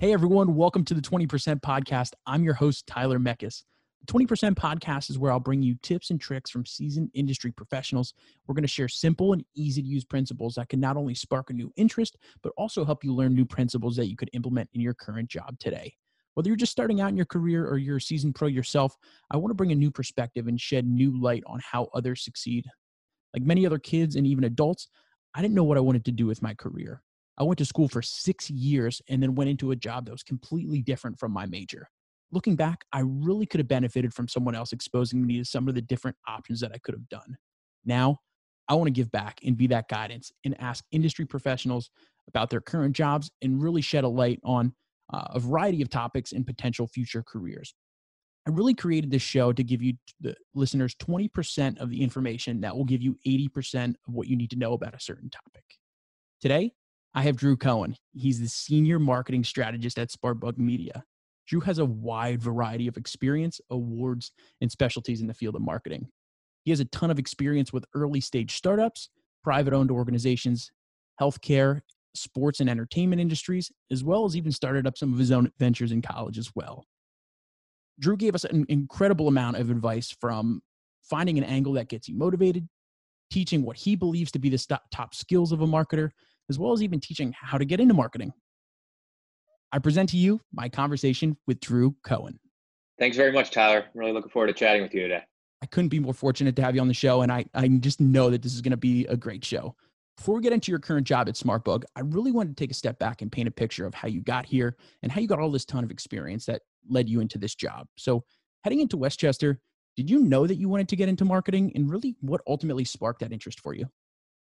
Hey everyone, welcome to the 20% podcast. I'm your host, Tyler Meckes. The 20% podcast is where I'll bring you tips and tricks from seasoned industry professionals. We're going to share simple and easy to use principles that can not only spark a new interest, but also help you learn new principles that you could implement in your current job today. Whether you're just starting out in your career or you're a seasoned pro yourself, I want to bring a new perspective and shed new light on how others succeed. Like many other kids and even adults, I didn't know what I wanted to do with my career. I went to school for six years and then went into a job that was completely different from my major. Looking back, I really could have benefited from someone else exposing me to some of the different options that I could have done. Now, I want to give back and be that guidance and ask industry professionals about their current jobs and really shed a light on uh, a variety of topics and potential future careers. I really created this show to give you the listeners 20% of the information that will give you 80% of what you need to know about a certain topic. Today, I have Drew Cohen. He's the senior marketing strategist at SmartBug Media. Drew has a wide variety of experience, awards, and specialties in the field of marketing. He has a ton of experience with early stage startups, private owned organizations, healthcare, sports and entertainment industries, as well as even started up some of his own ventures in college as well. Drew gave us an incredible amount of advice from finding an angle that gets you motivated, teaching what he believes to be the top skills of a marketer, as well as even teaching how to get into marketing. I present to you my conversation with Drew Cohen. Thanks very much, Tyler. I'm really looking forward to chatting with you today. I couldn't be more fortunate to have you on the show, and I, I just know that this is going to be a great show. Before we get into your current job at SmartBug, I really wanted to take a step back and paint a picture of how you got here and how you got all this ton of experience that led you into this job. So, heading into Westchester, did you know that you wanted to get into marketing and really what ultimately sparked that interest for you?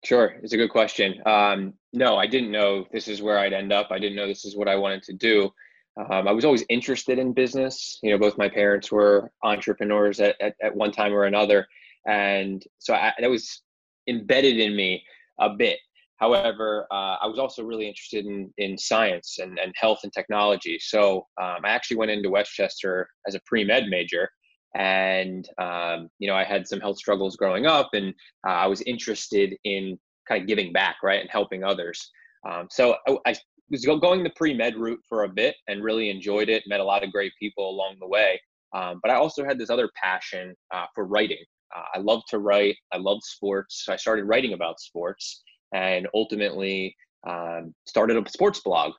Sure, it's a good question. Um, no, I didn't know this is where I'd end up. I didn't know this is what I wanted to do. Um, I was always interested in business. You know, both my parents were entrepreneurs at, at, at one time or another. And so I, that was embedded in me a bit. However, uh, I was also really interested in, in science and, and health and technology. So um, I actually went into Westchester as a pre med major and um, you know i had some health struggles growing up and uh, i was interested in kind of giving back right and helping others. Um, so I, I, was going the pre-med route for a bit and really enjoyed it met a lot of great people along the way um, but i also had this other passion uh, for writing. Uh, i love to write i loved sports i started writing about sports and ultimately um, started a sports blog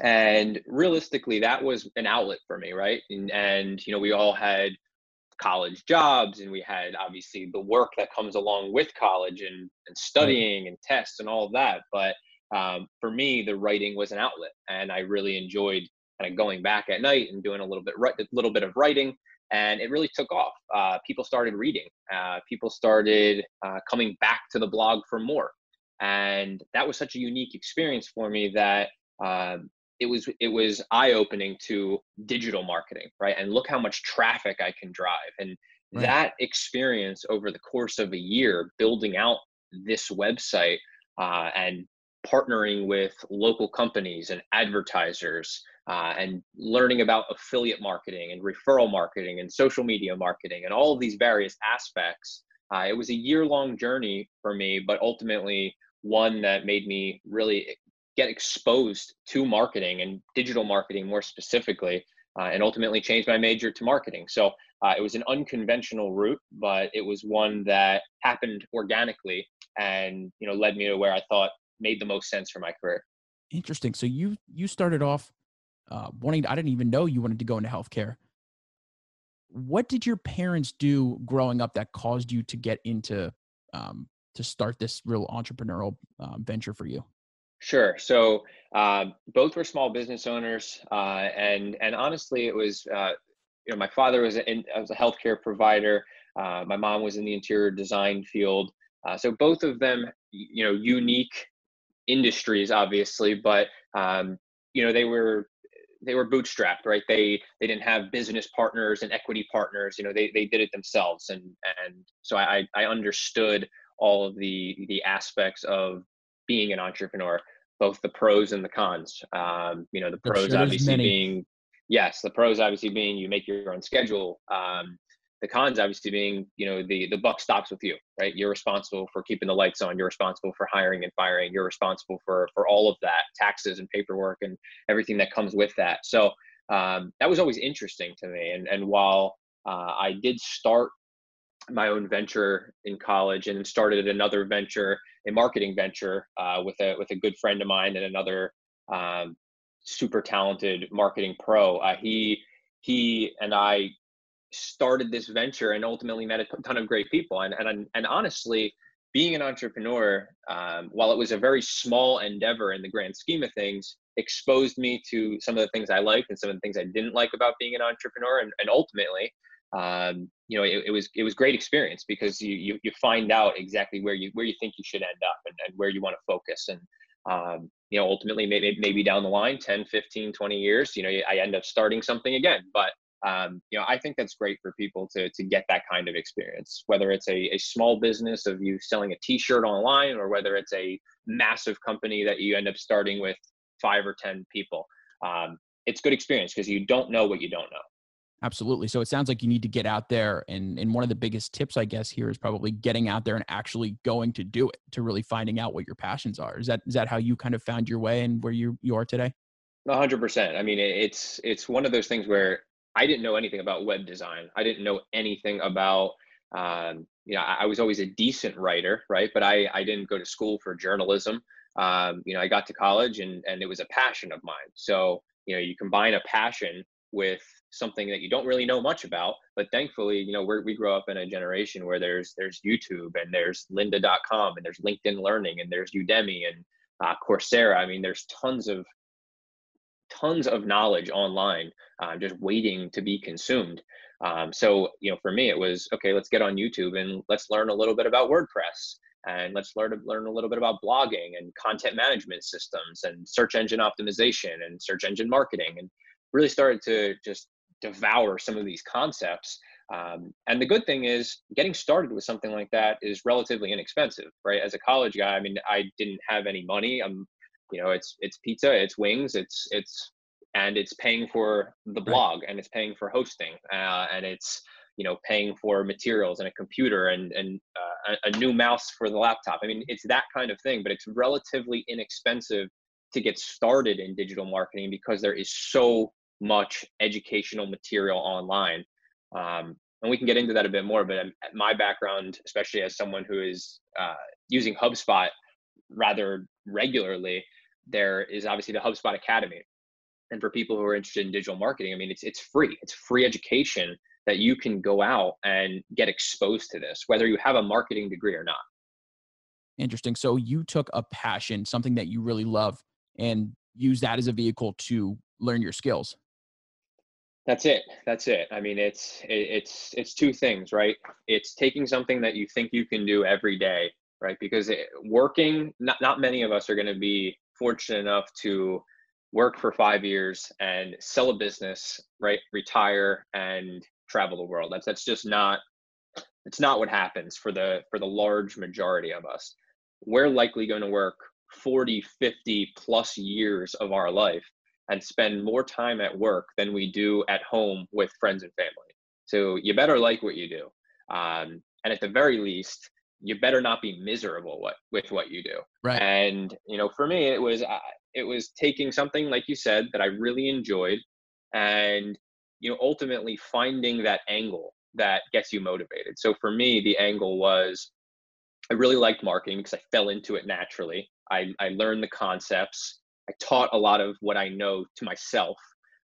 and realistically that was an outlet for me right? And, and you know we all had college jobs and we had obviously the work that comes along with college and, and studying and tests and all of that. But um, for me the writing was an outlet. And i really enjoyed kind of going back at night and doing a little bit a little bit of writing. And it really took off. Uh, people started reading. Uh, people started uh, coming back to the blog for more. And that was such a unique experience for me that um, it was it was eye opening to digital marketing, right? And look how much traffic I can drive. And right. that experience over the course of a year, building out this website uh, and partnering with local companies and advertisers uh, and learning about affiliate marketing and referral marketing and social media marketing and all of these various aspects. Uh, it was a year long journey for me, but ultimately one that made me really get exposed to marketing and digital marketing more specifically, uh, and ultimately change my major to marketing. So uh, it was an unconventional route, but it was one that happened organically and you know led me to where I thought made the most sense for my career. Interesting. So you you started off uh, wanting. I didn't even know you wanted to go into healthcare. What did your parents do growing up that caused you to get into um, to start this real entrepreneurial uh, venture for you? Sure. So uh, both were small business owners, uh, and and honestly, it was uh, you know my father was a, was a healthcare provider. Uh, my mom was in the interior design field. Uh, so both of them, you know, unique industries, obviously, but um, you know they were they were bootstrapped, right? They they didn't have business partners and equity partners. You know, they they did it themselves, and and so I I understood all of the the aspects of being an entrepreneur both the pros and the cons. Um, you know, the pros sure obviously being yes, the pros obviously being you make your own schedule. Um, the cons obviously being you know the the buck stops with you right you're responsible for keeping the lights on you're responsible for hiring and firing you're responsible for for all of that taxes and paperwork and everything that comes with that so um, that was always interesting to me and and while uh, i did start my own venture in college and started another venture a marketing venture uh, with a with a good friend of mine and another um, super talented marketing pro uh, he he and i started this venture and ultimately met a ton of great people. And and and honestly, being an entrepreneur, um, while it was a very small endeavor in the grand scheme of things, exposed me to some of the things I liked and some of the things I didn't like about being an entrepreneur. And, and ultimately, um, you know, it, it, was it was great experience because you, you you find out exactly where you where you think you should end up and, and where you want to focus. And um, you know, ultimately, maybe maybe down the line, 10, 15, 20 years, you know, I end up starting something again. But um, you know, I think that's great for people to to get that kind of experience, whether it's a, a small business of you selling a T-shirt online, or whether it's a massive company that you end up starting with five or ten people. Um, it's good experience because you don't know what you don't know. Absolutely. So it sounds like you need to get out there, and and one of the biggest tips, I guess, here is probably getting out there and actually going to do it, to really finding out what your passions are. Is that is that how you kind of found your way and where you you are today? hundred percent. I mean, it's it's one of those things where I didn't know anything about web design. I didn't know anything about, um, you know, I, I, was always a decent writer, right? But I, I didn't go to school for journalism. Um, you know, I got to college and, and it was a passion of mine. So, you know, you combine a passion with something that you don't really know much about, but thankfully, you know, we grow up in a generation where there's, there's YouTube and there's lynda.com and there's LinkedIn learning and there's Udemy and uh, Coursera. I mean, there's tons of tons of knowledge online uh, just waiting to be consumed um, so you know for me it was okay let's get on youtube and let's learn a little bit about wordpress and let's learn learn a little bit about blogging and content management systems and search engine optimization and search engine marketing and really started to just devour some of these concepts. Um, and the good thing is getting started with something like that is relatively inexpensive right? As a college guy i mean i didn't have any money. I'm you know it's it's pizza it's wings it's it's and it's paying for the blog right. and it's paying for hosting uh, and it's you know paying for materials and a computer and and uh, a, a new mouse for the laptop. I mean it's that kind of thing but it's relatively inexpensive to get started in digital marketing because there is so much educational material online um, and we can get into that a bit more but my background especially as someone who is uh, using hubspot rather regularly there is obviously the HubSpot Academy. And for people who are interested in digital marketing, I mean, it's it's free. It's free education that you can go out and get exposed to this, whether you have a marketing degree or not. Interesting. So you took a passion, something that you really love, and use that as a vehicle to learn your skills. That's it. That's it. I mean, it's it's it's two things, right? It's taking something that you think you can do every day, right? Because it, working, not not many of us are going to be fortunate enough to work for five years and sell a business, right? Retire and travel the world. That's that's just not it's not what happens for the for the large majority of us. We're likely going to work 40, 50 plus years of our life and spend more time at work than we do at home with friends and family. So you better like what you do. Um, and at the very least, you better not be miserable what, with what you do. Right. And you know, for me, it was uh, it was taking something like you said that I really enjoyed, and you know, ultimately finding that angle that gets you motivated. So for me, the angle was I really liked marketing because I fell into it naturally. I, I learned the concepts. I taught a lot of what I know to myself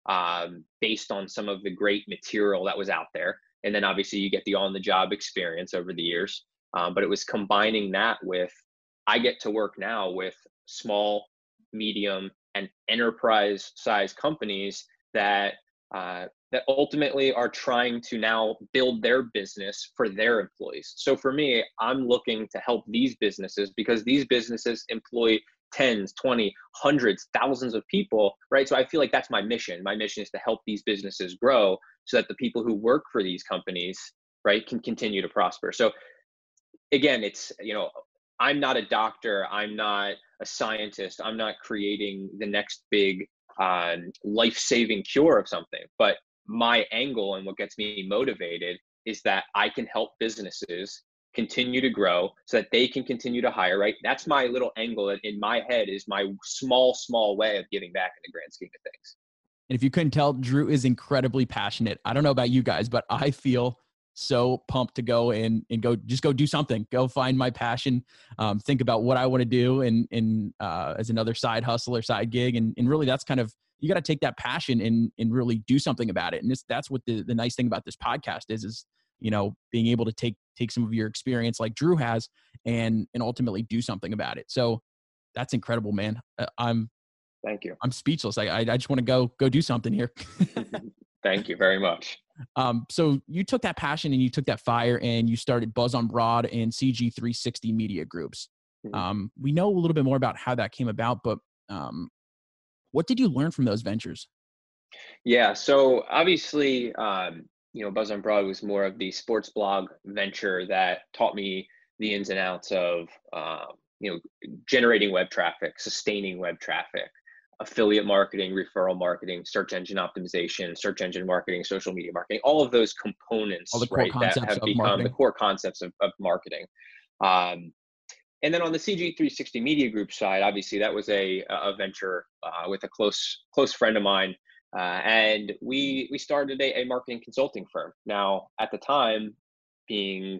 um, based on some of the great material that was out there. And then obviously you get the on the job experience over the years. Um, but it was combining that with I get to work now with small, medium, and enterprise size companies that uh, that ultimately are trying to now build their business for their employees. So for me, I'm looking to help these businesses because these businesses employ tens, 20, hundreds, thousands of people, right? So I feel like that's my mission. My mission is to help these businesses grow so that the people who work for these companies, right, can continue to prosper. So again, it's, you know, I'm not a doctor, I'm not a scientist, I'm not creating the next big um, life saving cure of something, but my angle and what gets me motivated is that I can help businesses continue to grow so that they can continue to hire, right? That's my little angle in my head is my small, small way of giving back in the grand scheme of things. And if you couldn't tell, Drew is incredibly passionate. I don't know about you guys, but I feel so pumped to go and and go just go do something. Go find my passion. Um, think about what I want to do and and uh, as another side hustle or side gig. And and really, that's kind of you got to take that passion and and really do something about it. And that's what the the nice thing about this podcast is is you know being able to take take some of your experience like Drew has and and ultimately do something about it. So that's incredible, man. Uh, I'm Thank you. I'm speechless. I I, I just want to go go do something here. Thank you very much. Um, so you took that passion and you took that fire and you started Buzz on Broad and CG360 Media Groups. Mm-hmm. Um, we know a little bit more about how that came about, but um, what did you learn from those ventures? Yeah, so obviously, um, you know, Buzz on Broad was more of the sports blog venture that taught me the ins and outs of, um, you know, generating web traffic, sustaining web traffic, affiliate marketing, referral marketing, search engine optimization, search engine marketing, social media marketing, all of those components, right, that have become marketing. the core concepts of, of marketing. Um, and then on the CG360 Media Group side, obviously that was a, a venture uh, with a close close friend of mine, uh, and we we started a, a marketing consulting firm. Now at the time, being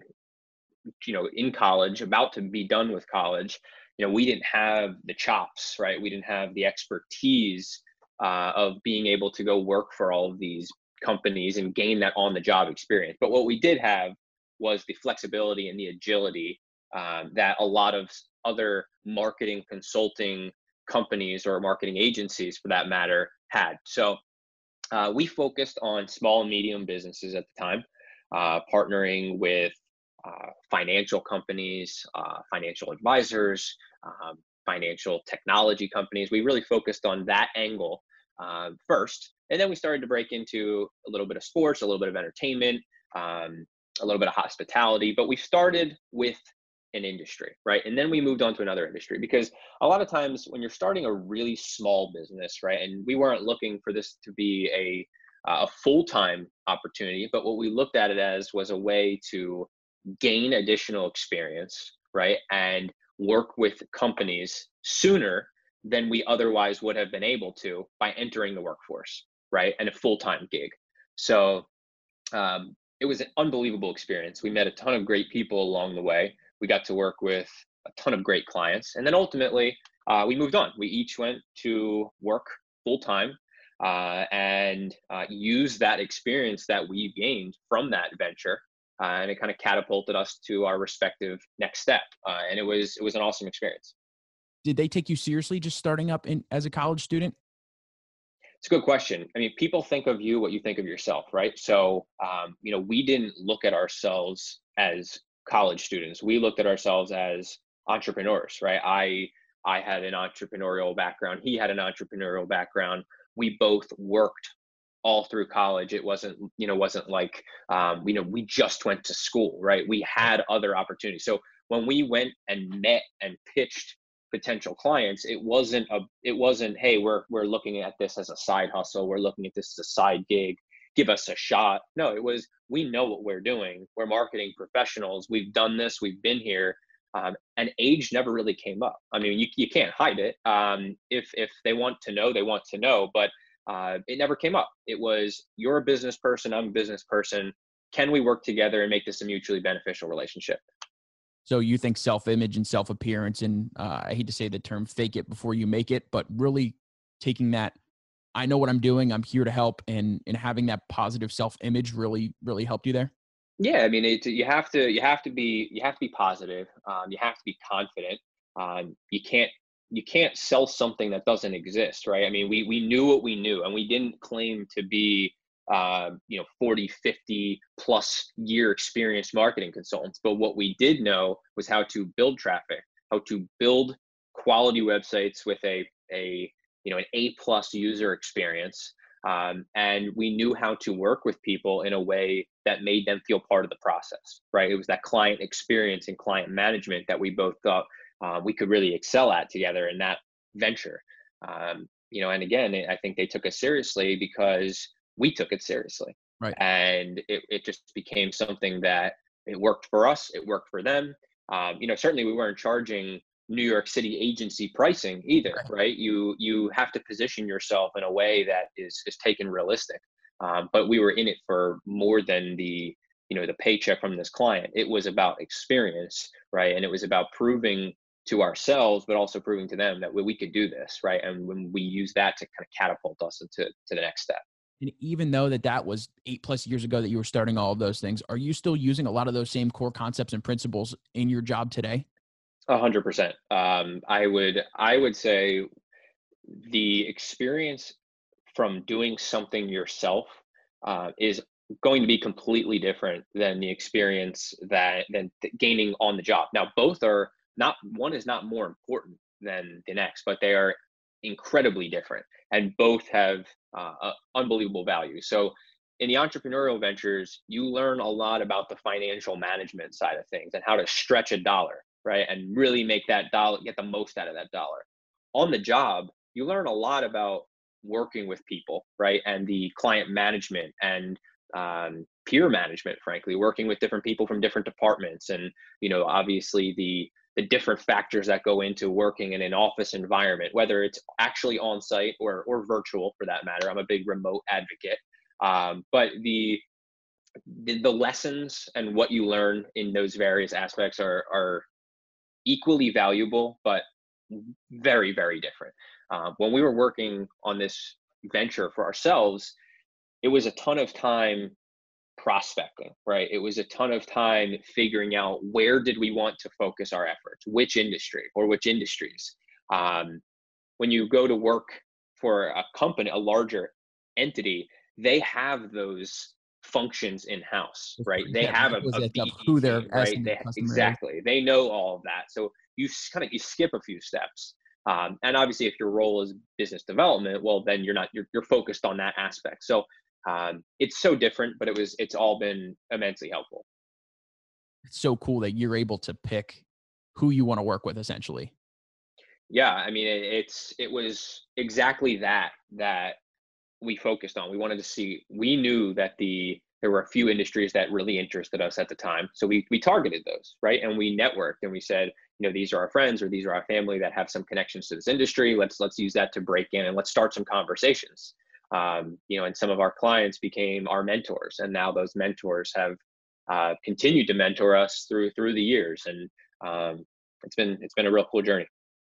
you know in college, about to be done with college, you know we didn't have the chops right? We didn't have the expertise uh, of being able to go work for all of these companies and gain that on the job experience. But what we did have was the flexibility and the agility um, that a lot of other marketing consulting companies or marketing agencies for that matter had so uh, we focused on small and medium businesses at the time uh, partnering with uh, financial companies, uh, financial advisors, um, financial technology companies. We really focused on that angle uh, first. And then we started to break into a little bit of sports, a little bit of entertainment, um, a little bit of hospitality. But we started with an industry, right? And then we moved on to another industry because a lot of times when you're starting a really small business, right, and we weren't looking for this to be a a full-time opportunity, but what we looked at it as was a way to gain additional experience, right, and work with companies sooner than we otherwise would have been able to by entering the workforce, right? And a full time gig. So um, it was an unbelievable experience. We met a ton of great people along the way. We got to work with a ton of great clients. And then ultimately, uh, we moved on. We each went to work full time uh, and uh, use that experience that we gained from that venture uh, and it kind of catapulted us to our respective next step. Uh, and it was it was an awesome experience. Did they take you seriously just starting up in as a college student? It's a good question. I mean, people think of you what you think of yourself, right? So, um, you know, we didn't look at ourselves as college students. We looked at ourselves as entrepreneurs, right? I I had an entrepreneurial background. He had an entrepreneurial background. We both worked all through college it wasn't you know wasn't like um, you know we just went to school right we had other opportunities so when we went and met and pitched potential clients it wasn't a it wasn't hey we're we're looking at this as a side hustle we're looking at this as a side gig give us a shot. No it was we know what we're doing. We're marketing professionals. We've done this. We've been here. Um, and age never really came up. I mean you, you can't hide it. Um, if if they want to know they want to know but uh, it never came up. It was you're a business person, I'm a business person. Can we work together and make this a mutually beneficial relationship? So you think self-image and self-appearance, and uh, I hate to say the term "fake it before you make it," but really taking that, I know what I'm doing, I'm here to help, and and having that positive self-image really really helped you there. Yeah, I mean, it, you have to you have to be you have to be positive. Um, you have to be confident. Um, you can't you can't sell something that doesn't exist, right? I mean, we we knew what we knew, and we didn't claim to be uh, you know 40 50 plus year experienced marketing consultants but what we did know was how to build traffic how to build quality websites with a a you know an a plus user experience um, and we knew how to work with people in a way that made them feel part of the process right it was that client experience and client management that we both thought uh, we could really excel at together in that venture. Um, you know, and again, I think they took us seriously because we took it seriously. Right. And it, it just became something that it worked for us, it worked for them. Um, you know, certainly we weren't charging New York City agency pricing either, right? right? You you have to position yourself in a way that is is taken realistic. Um, but we were in it for more than the you know the paycheck from this client. It was about experience, right? And it was about proving to ourselves, but also proving to them that we, we could do this, right? And when we use that to kind of catapult us into to the next step. And even though that that was eight plus years ago that you were starting all of those things, are you still using a lot of those same core concepts and principles in your job today? A hundred percent. Um, I would I would say the experience from doing something yourself uh, is going to be completely different than the experience that than gaining on the job. Now, both are not one is not more important than the next, but they are incredibly different, and both have uh, uh, unbelievable value. So, in the entrepreneurial ventures, you learn a lot about the financial management side of things and how to stretch a dollar, right, and really make that dollar get the most out of that dollar. On the job, you learn a lot about working with people, right, and the client management and um, peer management, frankly, working with different people from different departments, and you know, obviously the the different factors that go into working in an office environment, whether it's actually on site or or virtual for that matter. I'm a big remote advocate, um, but the, the the lessons and what you learn in those various aspects are are equally valuable, but very very different. Uh, when we were working on this venture for ourselves, it was a ton of time prospecting, right? It was a ton of time figuring out where did we want to focus our efforts, which industry or which industries. Um, when you go to work for a company, a larger entity, they have those functions in house, right? They yeah, have a, a BD, who they're right. They, exactly. They know all of that. So you kind of you skip a few steps. Um, and obviously, if your role is business development, well, then you're not you're, you're focused on that aspect. So um, it's so different, but it was it's all been immensely helpful. It's so cool that you're able to pick who you want to work with, essentially. Yeah, I mean, it, it's it was exactly that that we focused on. We wanted to see. We knew that the there were a few industries that really interested us at the time, so we we targeted those, right? And we networked, and we said, you know, these are our friends or these are our family that have some connections to this industry. Let's let's use that to break in and let's start some conversations um, you know, and some of our clients became our mentors, and now those mentors have uh, continued to mentor us through through the years, and um, it's been it's been a real cool journey.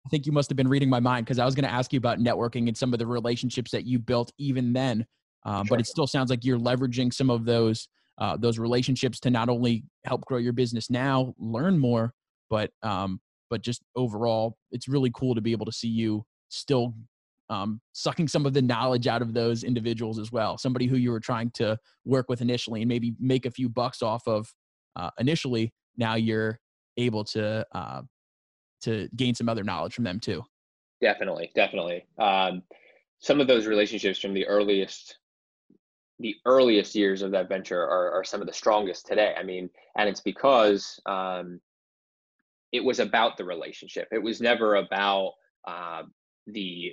I think you must have been reading my mind because I was going to ask you about networking and some of the relationships that you built even then. Um, sure. But it still sounds like you're leveraging some of those uh, those relationships to not only help grow your business now, learn more, but um, but just overall, it's really cool to be able to see you still um, sucking some of the knowledge out of those individuals as well. Somebody who you were trying to work with initially and maybe make a few bucks off of uh, initially. Now you're able to uh, to gain some other knowledge from them too. Definitely, definitely. Um, some of those relationships from the earliest the earliest years of that venture are, are some of the strongest today. I mean, and it's because um, it was about the relationship. It was never about uh, the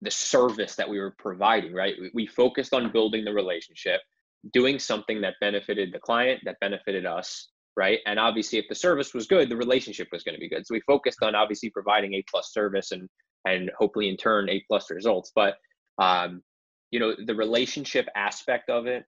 the service that we were providing, right? We focused on building the relationship, doing something that benefited the client, that benefited us, right? And obviously, if the service was good, the relationship was going to be good. So we focused on obviously providing a plus service and and hopefully in turn a plus results. But um, you know, the relationship aspect of it,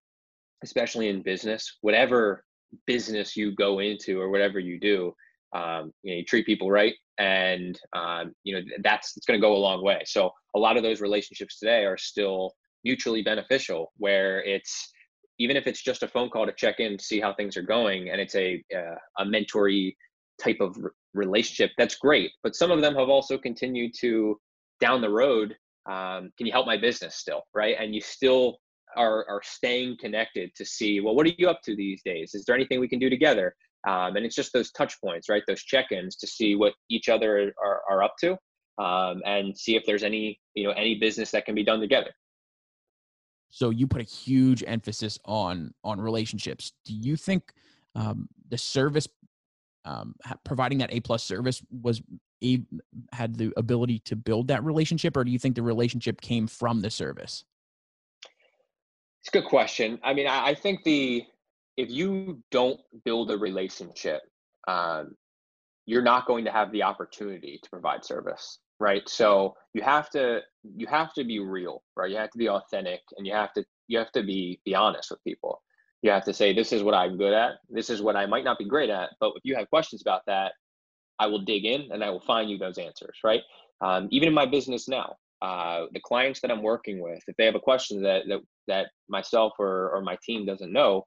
especially in business, whatever business you go into or whatever you do, um, you know, you treat people right, and um, you know that's it's going to go a long way. So a lot of those relationships today are still mutually beneficial, where it's even if it's just a phone call to check in, see how things are going, and it's a uh, a mentory type of re- relationship. That's great, but some of them have also continued to down the road. Um, can you help my business still, right? And you still are are staying connected to see well, what are you up to these days? Is there anything we can do together? Um, and it's just those touch points, right? Those check-ins to see what each other are, are up to um, and see if there's any, you know, any business that can be done together. So you put a huge emphasis on on relationships. Do you think um, the service um, providing that A plus service was a, had the ability to build that relationship, or do you think the relationship came from the service? It's a good question. I mean, I, I think the if you don't build a relationship, um, you're not going to have the opportunity to provide service, right? So you have to you have to be real, right? You have to be authentic, and you have to you have to be be honest with people. You have to say, this is what I'm good at. This is what I might not be great at. But if you have questions about that, I will dig in and I will find you those answers, right? Um, even in my business now, uh, the clients that I'm working with, if they have a question that that that myself or or my team doesn't know,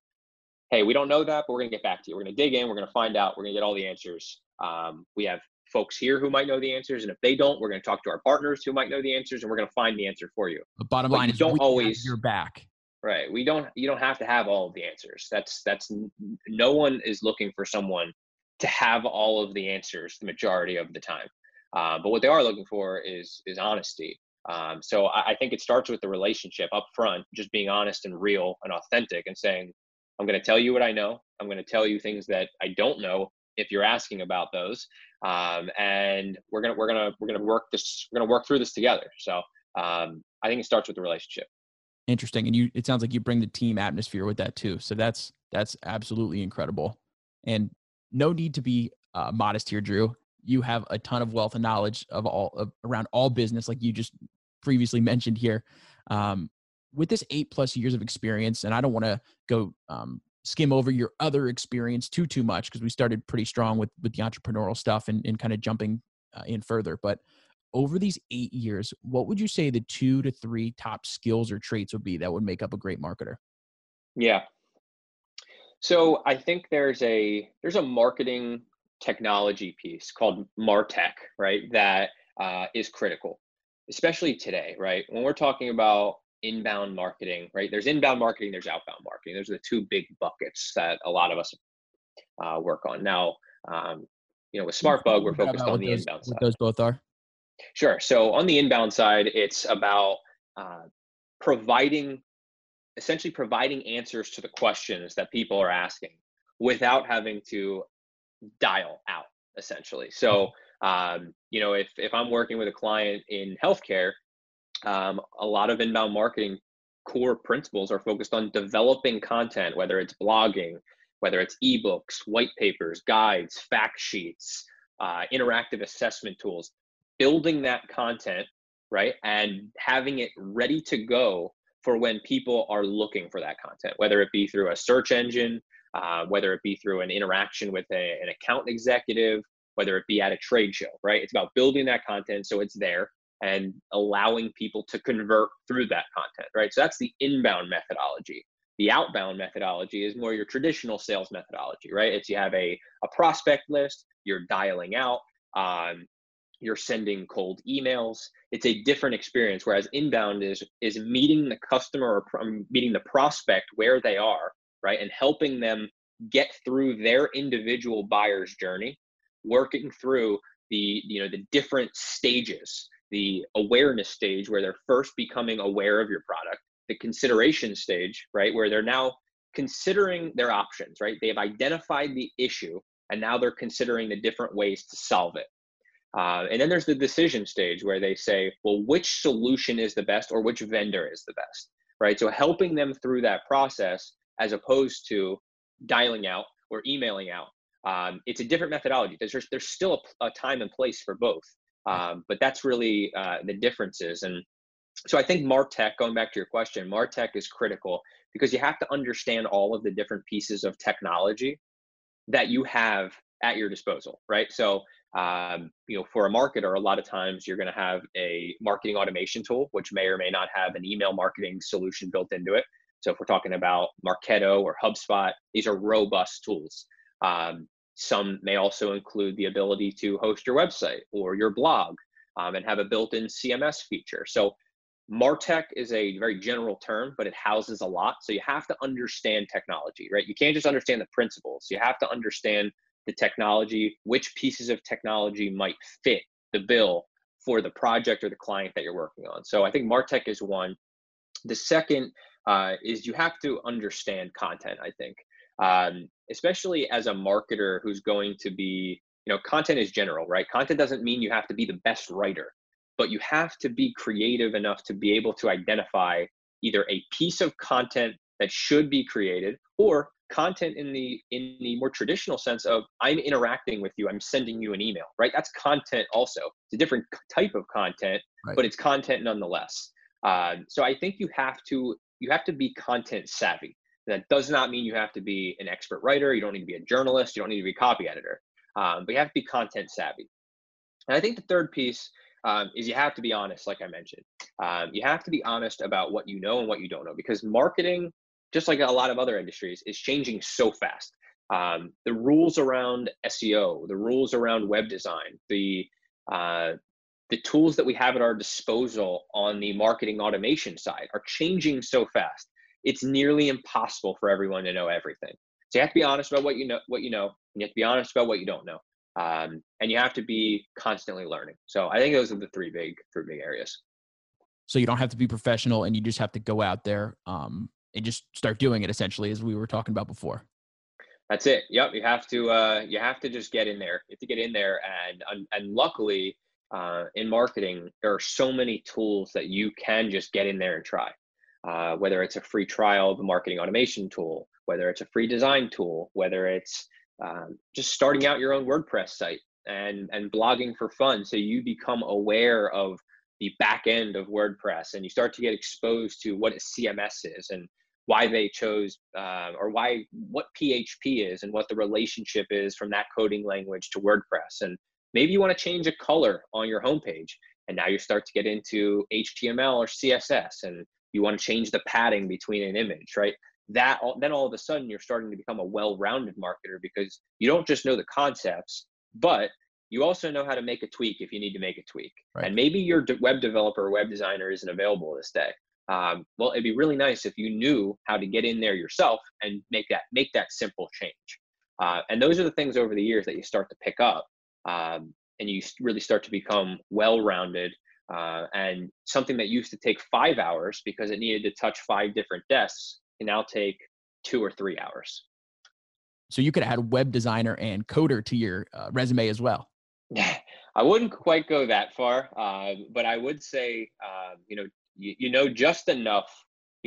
hey, we don't know that, but we're gonna get back to you. We're gonna dig in. We're gonna find out. We're gonna get all the answers. Um, we have folks here who might know the answers, and if they don't, we're gonna talk to our partners who might know the answers, and we're gonna find the answer for you. The bottom but line is don't always your back. Right. We don't. You don't have to have all of the answers. That's that's. No one is looking for someone to have all of the answers the majority of the time. Uh, but what they are looking for is is honesty. Um, so I, I, think it starts with the relationship up front, just being honest and real and authentic, and saying, "I'm going to tell you what I know. I'm going to tell you things that I don't know if you're asking about those, um, and we're gonna we're gonna we're gonna work this we're gonna work through this together." So um, I think it starts with the relationship. Interesting, and you it sounds like you bring the team atmosphere with that too. So that's that's absolutely incredible. And no need to be uh, modest here, Drew. You have a ton of wealth and knowledge of all of, around all business, like you just previously mentioned here. Um, with this eight plus years of experience, and I don't want to go um, skim over your other experience too too much because we started pretty strong with with the entrepreneurial stuff and, and kind of jumping uh, in further. But over these eight years, what would you say the two to three top skills or traits would be that would make up a great marketer? Yeah, so I think there's a there's a marketing technology piece called Martech, right? That uh, is critical, especially today, right? When we're talking about inbound marketing, right? There's inbound marketing, there's outbound marketing. Those are the two big buckets that a lot of us uh, work on. Now, um, you know, with SmartBug, we're focused on the those, inbound side. What those both are. Sure. So on the inbound side, it's about uh, providing essentially providing answers to the questions that people are asking without having to dial out essentially so um, you know if, if i'm working with a client in healthcare um, a lot of inbound marketing core principles are focused on developing content whether it's blogging whether it's ebooks white papers guides fact sheets uh, interactive assessment tools building that content right and having it ready to go for when people are looking for that content, whether it be through a search engine, uh, whether it be through an interaction with a, an account executive, whether it be at a trade show, right? It's about building that content so it's there and allowing people to convert through that content, right? So that's the inbound methodology. The outbound methodology is more your traditional sales methodology, right? It's you have a, a prospect list, you're dialing out, um, you're sending cold emails it's a different experience whereas inbound is is meeting the customer or meeting the prospect where they are right and helping them get through their individual buyer's journey working through the you know the different stages the awareness stage where they're first becoming aware of your product the consideration stage right where they're now considering their options right they have identified the issue and now they're considering the different ways to solve it uh, and then there's the decision stage where they say, well, which solution is the best or which vendor is the best, right? So helping them through that process as opposed to dialing out or emailing out. Um, it's a different methodology. There's, there's still a, a time and place for both. Um, but that's really uh, the differences. And so I think Martech, going back to your question, Martech is critical because you have to understand all of the different pieces of technology that you have at your disposal, right? So um, you know, for a marketer, a lot of times you're going to have a marketing automation tool, which may or may not have an email marketing solution built into it. So if we're talking about Marketo or HubSpot, these are robust tools. Um, some may also include the ability to host your website or your blog um, and have a built-in CMS feature. So Martech is a very general term, but it houses a lot. So you have to understand technology, right? You can't just understand the principles. You have to understand the technology, which pieces of technology might fit the bill for the project or the client that you're working on. So I think Martech is one. The second uh, is you have to understand content, I think, um, especially as a marketer who's going to be, you know, content is general, right? Content doesn't mean you have to be the best writer, but you have to be creative enough to be able to identify either a piece of content that should be created or content in the in the more traditional sense of i'm interacting with you i'm sending you an email right that's content also it's a different type of content right. but it's content nonetheless um, so i think you have to you have to be content savvy that does not mean you have to be an expert writer you don't need to be a journalist you don't need to be a copy editor um, but you have to be content savvy and i think the third piece um, is you have to be honest like i mentioned um, you have to be honest about what you know and what you don't know because marketing just like a lot of other industries, is changing so fast. Um, the rules around SEO, the rules around web design, the uh, the tools that we have at our disposal on the marketing automation side are changing so fast. It's nearly impossible for everyone to know everything. So you have to be honest about what you know, what you know, and you have to be honest about what you don't know, um, and you have to be constantly learning. So I think those are the three big, three big areas. So you don't have to be professional, and you just have to go out there, um, and just start doing it essentially as we were talking about before that's it yep you have to uh, you have to just get in there you have to get in there and and luckily uh, in marketing there are so many tools that you can just get in there and try uh, whether it's a free trial of a marketing automation tool whether it's a free design tool whether it's um, just starting out your own wordpress site and and blogging for fun so you become aware of the back end of wordpress and you start to get exposed to what a cms is and why they chose uh, or why what PHP is and what the relationship is from that coding language to WordPress. And maybe you want to change a color on your homepage, and now you start to get into HTML or CSS, and you want to change the padding between an image, right? That then all of a sudden you're starting to become a well-rounded marketer because you don't just know the concepts, but you also know how to make a tweak if you need to make a tweak. Right. And maybe your web developer or web designer isn't available this day um, well it'd be really nice if you knew how to get in there yourself and make that make that simple change uh, and those are the things over the years that you start to pick up um, and you really start to become well-rounded uh, and something that used to take five hours because it needed to touch five different desks can now take two or three hours. So you could add web designer and coder to your uh, resume as well. I wouldn't quite go that far, uh, but I would say, uh, you know, you, you know just enough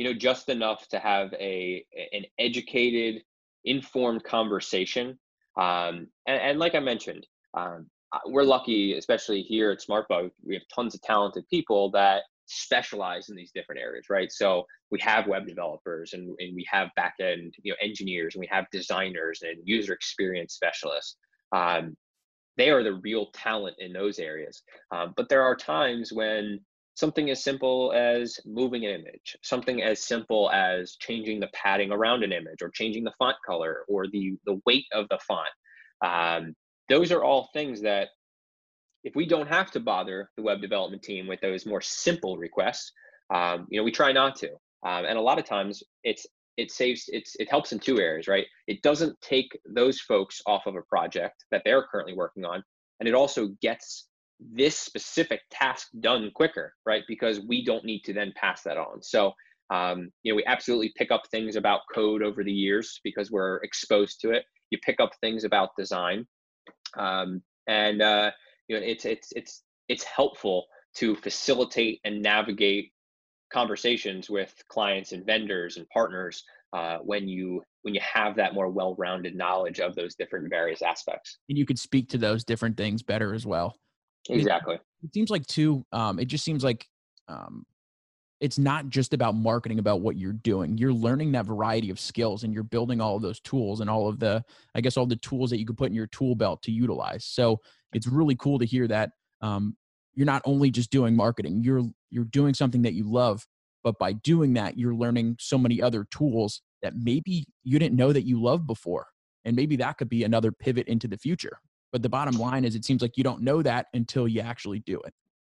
you know just enough to have a an educated informed conversation. Um, and, and, like i mentioned um, we're lucky especially here at smartbug we have tons of talented people that specialize in these different areas right so we have web developers and, and we have back end you know engineers and we have designers and user experience specialists um, they are the real talent in those areas um, but there are times when something as simple as moving an image, something as simple as changing the padding around an image or changing the font color or the, the weight of the font. Um, those are all things that if we don't have to bother the web development team with those more simple requests, um, you know, we try not to. Um, and a lot of times it's it saves it's it helps in two areas, right? It doesn't take those folks off of a project that they're currently working on, and it also gets this specific task done quicker, right? Because we don't need to then pass that on. So, um, you know, we absolutely pick up things about code over the years because we're exposed to it. You pick up things about design, um, and uh, you know, it's it's it's it's helpful to facilitate and navigate conversations with clients and vendors and partners uh, when you when you have that more well-rounded knowledge of those different various aspects and you could speak to those different things better as well Exactly. It, it seems like too. Um, it just seems like um, it's not just about marketing about what you're doing. You're learning that variety of skills, and you're building all of those tools and all of the, I guess, all the tools that you could put in your tool belt to utilize. So it's really cool to hear that um, you're not only just doing marketing. You're you're doing something that you love, but by doing that, you're learning so many other tools that maybe you didn't know that you loved before, and maybe that could be another pivot into the future. But the bottom line is, it seems like you don't know that until you actually do it.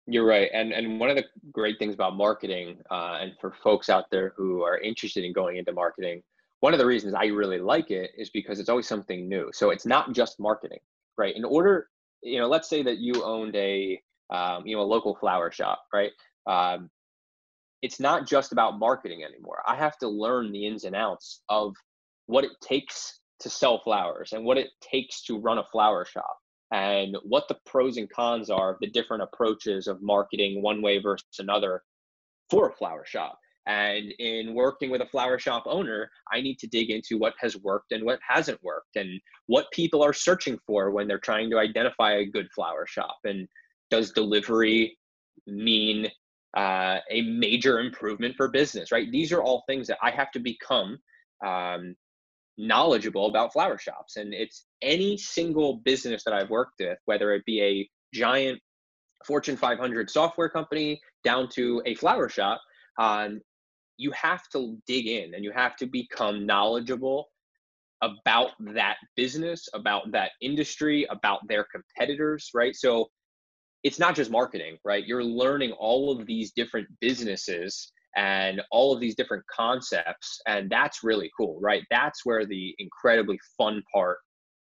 You're right, and and one of the great things about marketing, uh, and for folks out there who are interested in going into marketing, one of the reasons I really like it is because it's always something new. So it's not just marketing, right? In order, you know, let's say that you owned a, um, you know, a local flower shop, right? Um, it's not just about marketing anymore. I have to learn the ins and outs of what it takes to sell flowers and what it takes to run a flower shop and what the pros and cons are of the different approaches of marketing one way versus another for a flower shop And in working with a flower shop owner, I need to dig into what has worked and what hasn't worked and what people are searching for when they're trying to identify a good flower shop. And does delivery mean uh, a major improvement for business, right? These are all things that I have to become um, knowledgeable about flower shops. And it's any single business that I've worked with, whether it be a giant Fortune 500 software company down to a flower shop, um, you have to dig in and you have to become knowledgeable about that business, about that industry, about their competitors, right? So it's not just marketing, right? You're learning all of these different businesses and all of these different concepts. And that's really cool, right? That's where the incredibly fun part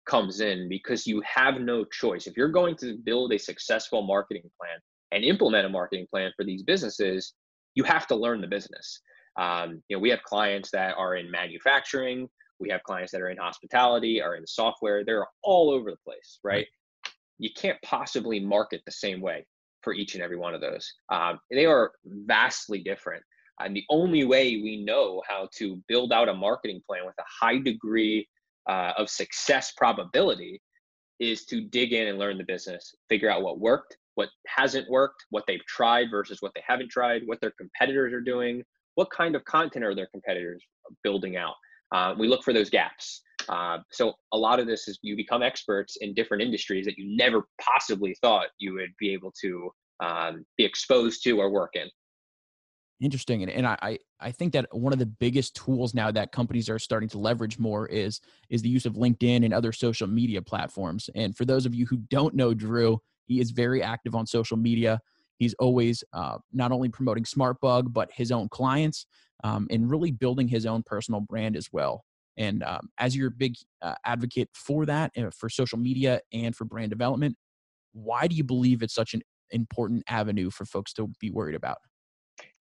comes in because you have no choice. If you're going to build a successful marketing plan and implement a marketing plan for these businesses, you have to learn the business. Um, you know, we have clients that are in manufacturing, we have clients that are in hospitality, are in software. They're all over the place, right? You can't possibly market the same way for each and every one of those. Um, they are vastly different. And the only way we know how to build out a marketing plan with a high degree uh, of success probability is to dig in and learn the business, figure out what worked, what hasn't worked, what they've tried versus what they haven't tried, what their competitors are doing, what kind of content are their competitors building out. Uh, we look for those gaps. Uh, so a lot of this is you become experts in different industries that you never possibly thought you would be able to um, be exposed to or work in. Interesting. And, and I, I think that one of the biggest tools now that companies are starting to leverage more is is the use of LinkedIn and other social media platforms. And for those of you who don't know Drew, he is very active on social media. He's always uh, not only promoting SmartBug, but his own clients um, and really building his own personal brand as well. And um, as you're a big uh, advocate for that, uh, for social media and for brand development, why do you believe it's such an important avenue for folks to be worried about?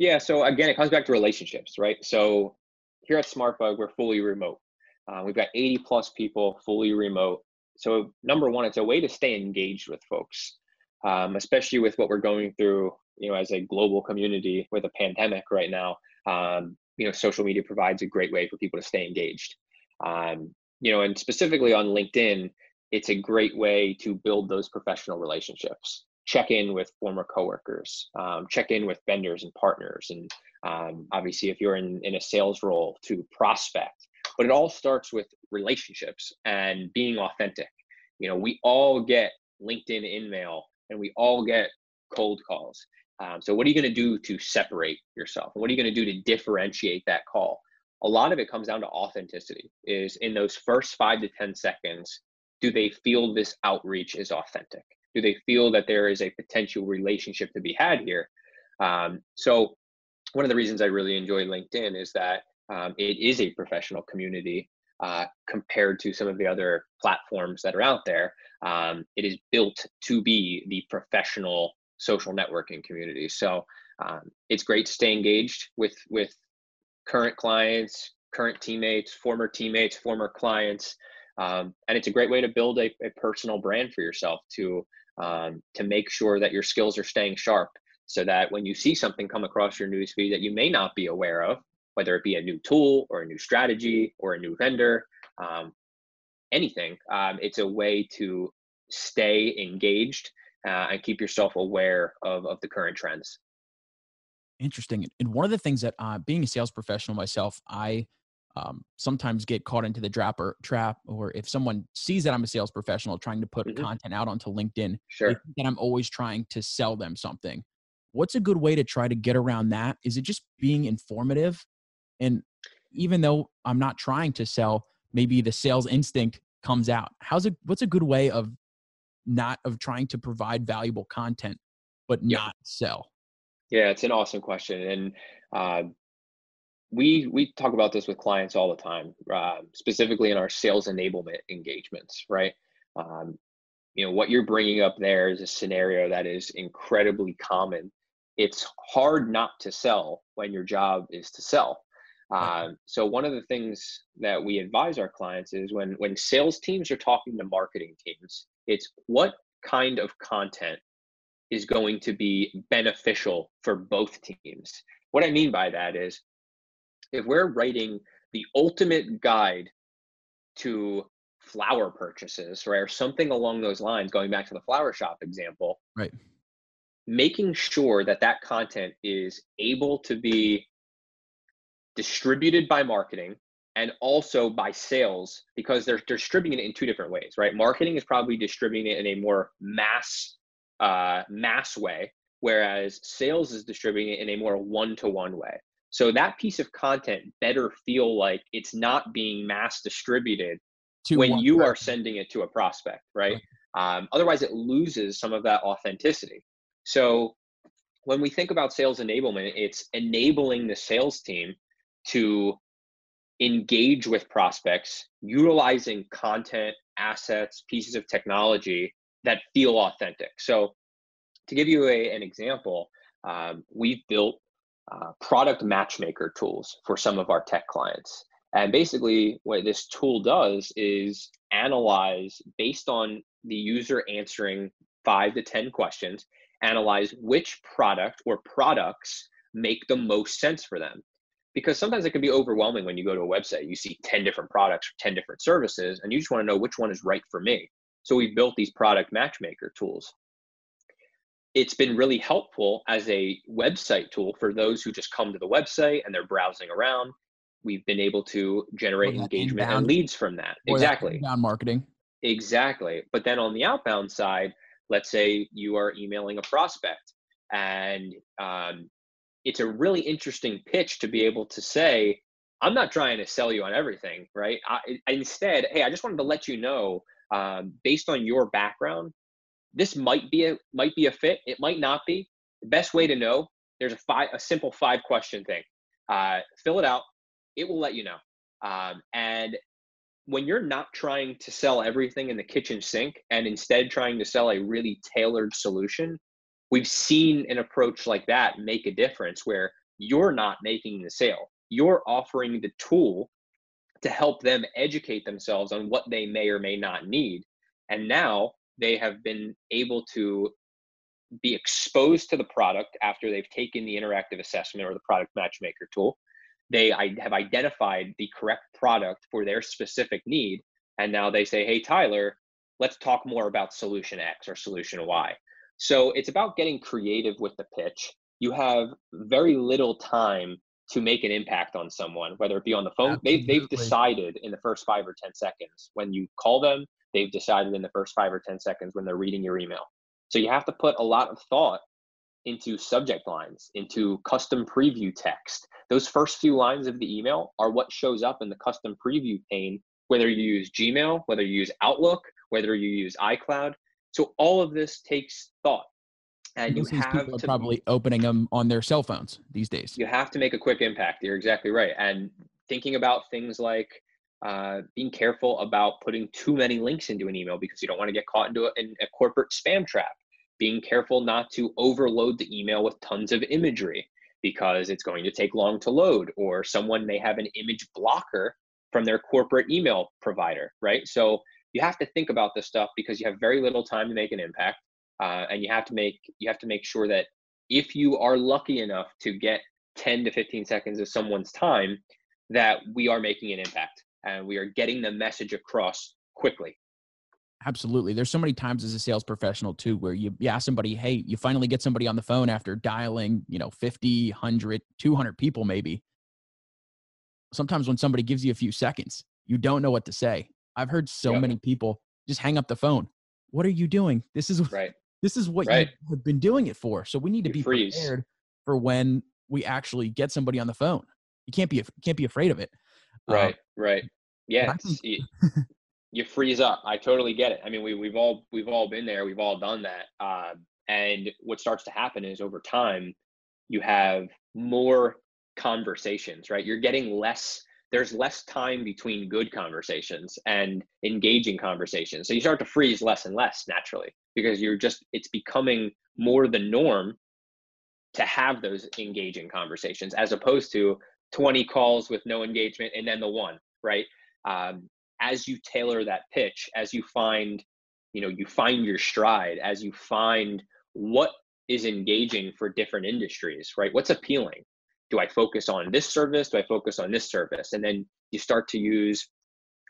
Yeah. So again, it comes back to relationships, right? So here at SmartBug, we're fully remote. Uh, we've got 80 plus people fully remote. So number one, it's a way to stay engaged with folks, um, especially with what we're going through, you know, as a global community with a pandemic right now. Um, you know, social media provides a great way for people to stay engaged. Um, you know, and specifically on LinkedIn, it's a great way to build those professional relationships check in with former coworkers, um, check in with vendors and partners, and um, obviously if you're in, in a sales role to prospect. But it all starts with relationships and being authentic. You know, we all get LinkedIn InMail and we all get cold calls. Um, so what are you going to do to separate yourself? What are you going to do to differentiate that call? A lot of it comes down to authenticity. Is in those first five to ten seconds, do they feel this outreach is authentic? Do they feel that there is a potential relationship to be had here? Um, so one of the reasons i really enjoy linkedin is that um, it is a professional community uh, compared to some of the other platforms that are out there. Um, it is built to be the professional social networking community. So um, it's great to stay engaged with with current clients current teammates former teammates former clients um, and it's a great way to build a, a personal brand for yourself to um, to make sure that your skills are staying sharp so that when you see something come across your newsfeed that you may not be aware of, whether it be a new tool or a new strategy or a new vendor, um, anything, um, it's a way to stay engaged uh, and keep yourself aware of, of the current trends. Interesting. And one of the things that, uh, being a sales professional myself, I um, sometimes get caught into the trap or trap or if someone sees that i'm a sales professional trying to put mm-hmm. content out onto linkedin sure. that i'm always trying to sell them something. What's a good way to try to get around that? Is it just being informative? And even though i'm not trying to sell maybe the sales instinct comes out. How's it what's a good way of not of trying to provide valuable content but not sell? Yeah it's an awesome question and uh, we we talk about this with clients all the time, uh, specifically in our sales enablement engagements, right? Um, you know what you're bringing up there is a scenario that is incredibly common. It's hard not to sell when your job is to sell. Uh, so one of the things that we advise our clients is when when sales teams are talking to marketing teams, it's what kind of content is going to be beneficial for both teams. What I mean by that is if we're writing the ultimate guide to flower purchases, right, or something along those lines, going back to the flower shop example, right, making sure that that content is able to be distributed by marketing and also by sales because they're distributing it in two different ways, right? Marketing is probably distributing it in a more mass uh, mass way, whereas sales is distributing it in a more one-to-one way. So that piece of content better feel like it's not being mass distributed when you person. are sending it to a prospect, right? right? Um, otherwise, it loses some of that authenticity. So when we think about sales enablement, it's enabling the sales team to engage with prospects utilizing content, assets, pieces of technology that feel authentic. So, to give you a, an example, um, we've built uh, product matchmaker tools for some of our tech clients. And basically, what this tool does is analyze based on the user answering five to 10 questions, analyze which product or products make the most sense for them. Because sometimes it can be overwhelming when you go to a website you see 10 different products 10 different services and you just want to know which one is right for me. So we've built these product matchmaker tools it's been really helpful as a website tool for those who just come to the website and they're browsing around. We've been able to generate engagement inbound, and leads from that exactly. inbound marketing. Exactly. But then on the outbound side let's say you are emailing a prospect and um, it's a really interesting pitch to be able to say, I'm not trying to sell you on everything, right? I, instead, hey, I just wanted to let you know, um, based on your background, this might be a might be a fit. It might not be. The best way to know, there's a five a simple five question thing. Uh, fill it out. It will let you know. Um, and when you're not trying to sell everything in the kitchen sink and instead trying to sell a really tailored solution, we've seen an approach like that make a difference where you're not making the sale you're offering the tool to help them educate themselves on what they may or may not need and now they have been able to be exposed to the product after they've taken the interactive assessment or the product matchmaker tool they have identified the correct product for their specific need and now they say hey tyler let's talk more about solution x or solution y so it's about getting creative with the pitch. You have very little time to make an impact on someone, whether it be on the phone. They've, they've decided in the first five or 10 seconds when you call them, they've decided in the first five or 10 seconds when they're reading your email. So you have to put a lot of thought into subject lines, into custom preview text. Those first few lines of the email are what shows up in the custom preview pane, whether you use Gmail, whether you use Outlook, whether you use iCloud. So all of this takes thought. And you have people to, probably opening them on their cell phones these days. You have to make a quick impact. You're exactly right. And thinking about things like uh, being careful about putting too many links into an email because you don't want to get caught into a, in a corporate spam trap. Being careful not to overload the email with tons of imagery because it's going to take long to load, or someone may have an image blocker from their corporate email provider, right? So you have to think about this stuff because you have very little time to make an impact uh, and you have to make you have to make sure that if you are lucky enough to get 10 to 15 seconds of someone's time that we are making an impact and we are getting the message across quickly absolutely there's so many times as a sales professional too where you, you ask somebody hey you finally get somebody on the phone after dialing you know 50 100 200 people maybe sometimes when somebody gives you a few seconds you don't know what to say I've heard so yep. many people just hang up the phone. What are you doing? This is right. This is what right. you have been doing it for. So we need to you be freeze. prepared for when we actually get somebody on the phone. You can't be you can't be afraid of it. Right. Um, right. Yeah. you, you, freeze up. I totally get it. I mean, we we've all we've all been there. We've all done that. Uh, and what starts to happen is over time, you have more conversations. Right. You're getting less there's less time between good conversations and engaging conversations. So you start to freeze less and less naturally because you're just, it's becoming more the norm to have those engaging conversations as opposed to 20 calls with no engagement and then the one, right? Um, as you tailor that pitch, as you find, you know, you find your stride, as you find what is engaging for different industries, right? What's appealing? do I focus on this service? Do I focus on this service? And then you start to use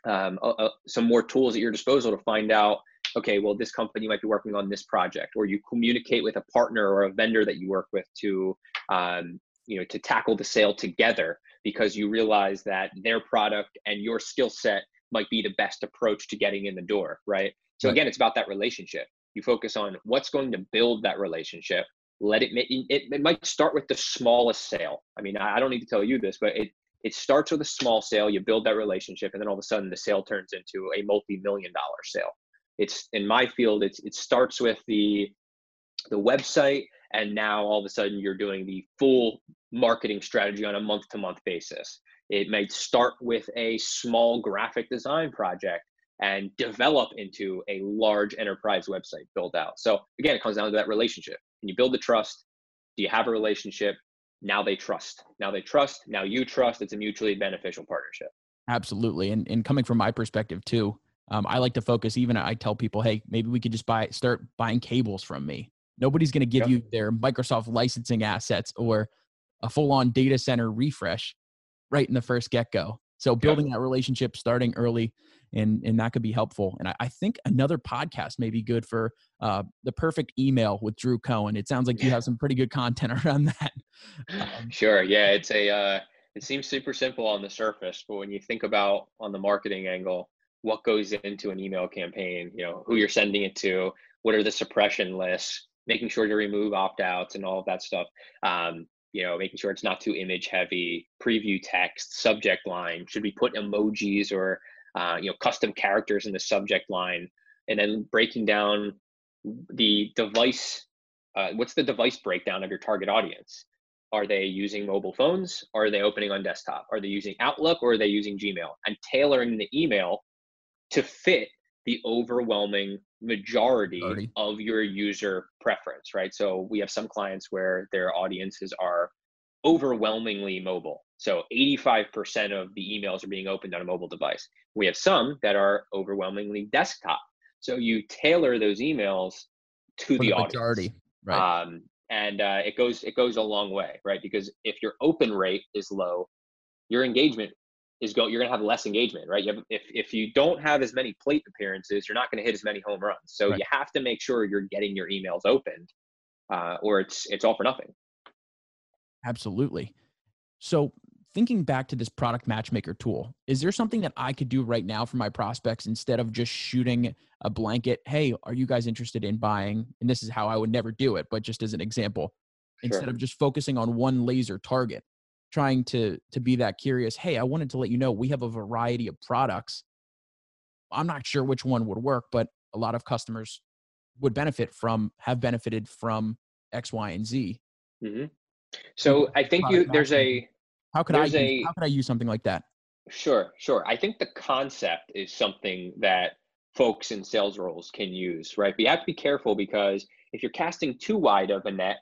um, some more tools at your disposal to find out okay well this company might be working on this project or you communicate with a partner or a vendor that you work with to um, you know to tackle the sale together because you realize that their product and your skill set might be the best approach to getting in the door right? So right. again it's about that relationship. You focus on what's going to build that relationship. Let it, it it might start with the smallest sale. I mean i don't need to tell you this but it it starts with a small sale you build that relationship and then all of a sudden the sale turns into a multi-million dollar sale. It's in my field it's it starts with the the website and now all of a sudden you're doing the full marketing strategy on a month to month basis. It might start with a small graphic design project and develop into a large enterprise website build out. So again it comes down to that relationship. And you build the trust? Do you have a relationship? Now they trust. Now they trust. Now you trust. It's a mutually beneficial partnership. Absolutely. And, and coming from my perspective too um, i like to focus even i tell people hey maybe we could just buy start buying cables from me nobody's going to give you their microsoft licensing assets or a full-on data center refresh right in the first get-go so building that relationship starting early and and that could be helpful. And I, I think another podcast may be good for uh, the perfect email with Drew Cohen. It sounds like you have some pretty good content around that. Um, sure. Yeah, it's a. Uh, it seems super simple on the surface, but when you think about on the marketing angle, what goes into an email campaign, you know, who you're sending it to, what are the suppression lists, making sure to remove opt-outs and all of that stuff. Um, you know, making sure it's not too image heavy, preview text, subject line. Should we put emojis or uh, you know, custom characters in the subject line, and then breaking down the device. Uh, what's the device breakdown of your target audience? Are they using mobile phones? Are they opening on desktop? Are they using Outlook or are they using Gmail? And tailoring the email to fit the overwhelming majority of your user preference, right? So we have some clients where their audiences are overwhelmingly mobile. So 85% of the emails are being opened on a mobile device. We have some that are overwhelmingly desktop. So you tailor those emails to For the, the audience. Right. Um, and uh, it goes it goes a long way, right? Because if your open rate is low, your engagement is going. You're going to have less engagement, right? You have, if if you don't have as many plate appearances, you're not going to hit as many home runs. So right. you have to make sure you're getting your emails opened, uh, or it's it's all for nothing. Absolutely. So thinking back to this product matchmaker tool, is there something that I could do right now for my prospects instead of just shooting a blanket, hey, are you guys interested in buying? And this is how I would never do it, but just as an example, sure. instead of just focusing on one laser target, trying to to be that curious, hey, I wanted to let you know we have a variety of products. I'm not sure which one would work, but a lot of customers would benefit from have benefited from X, Y, and Z. Mm-hmm. So I think you there's a how could I use, a, how could I use something like that? Sure, sure. I think the concept is something that folks in sales roles can use, right? But you have to be careful because if you're casting too wide of a net,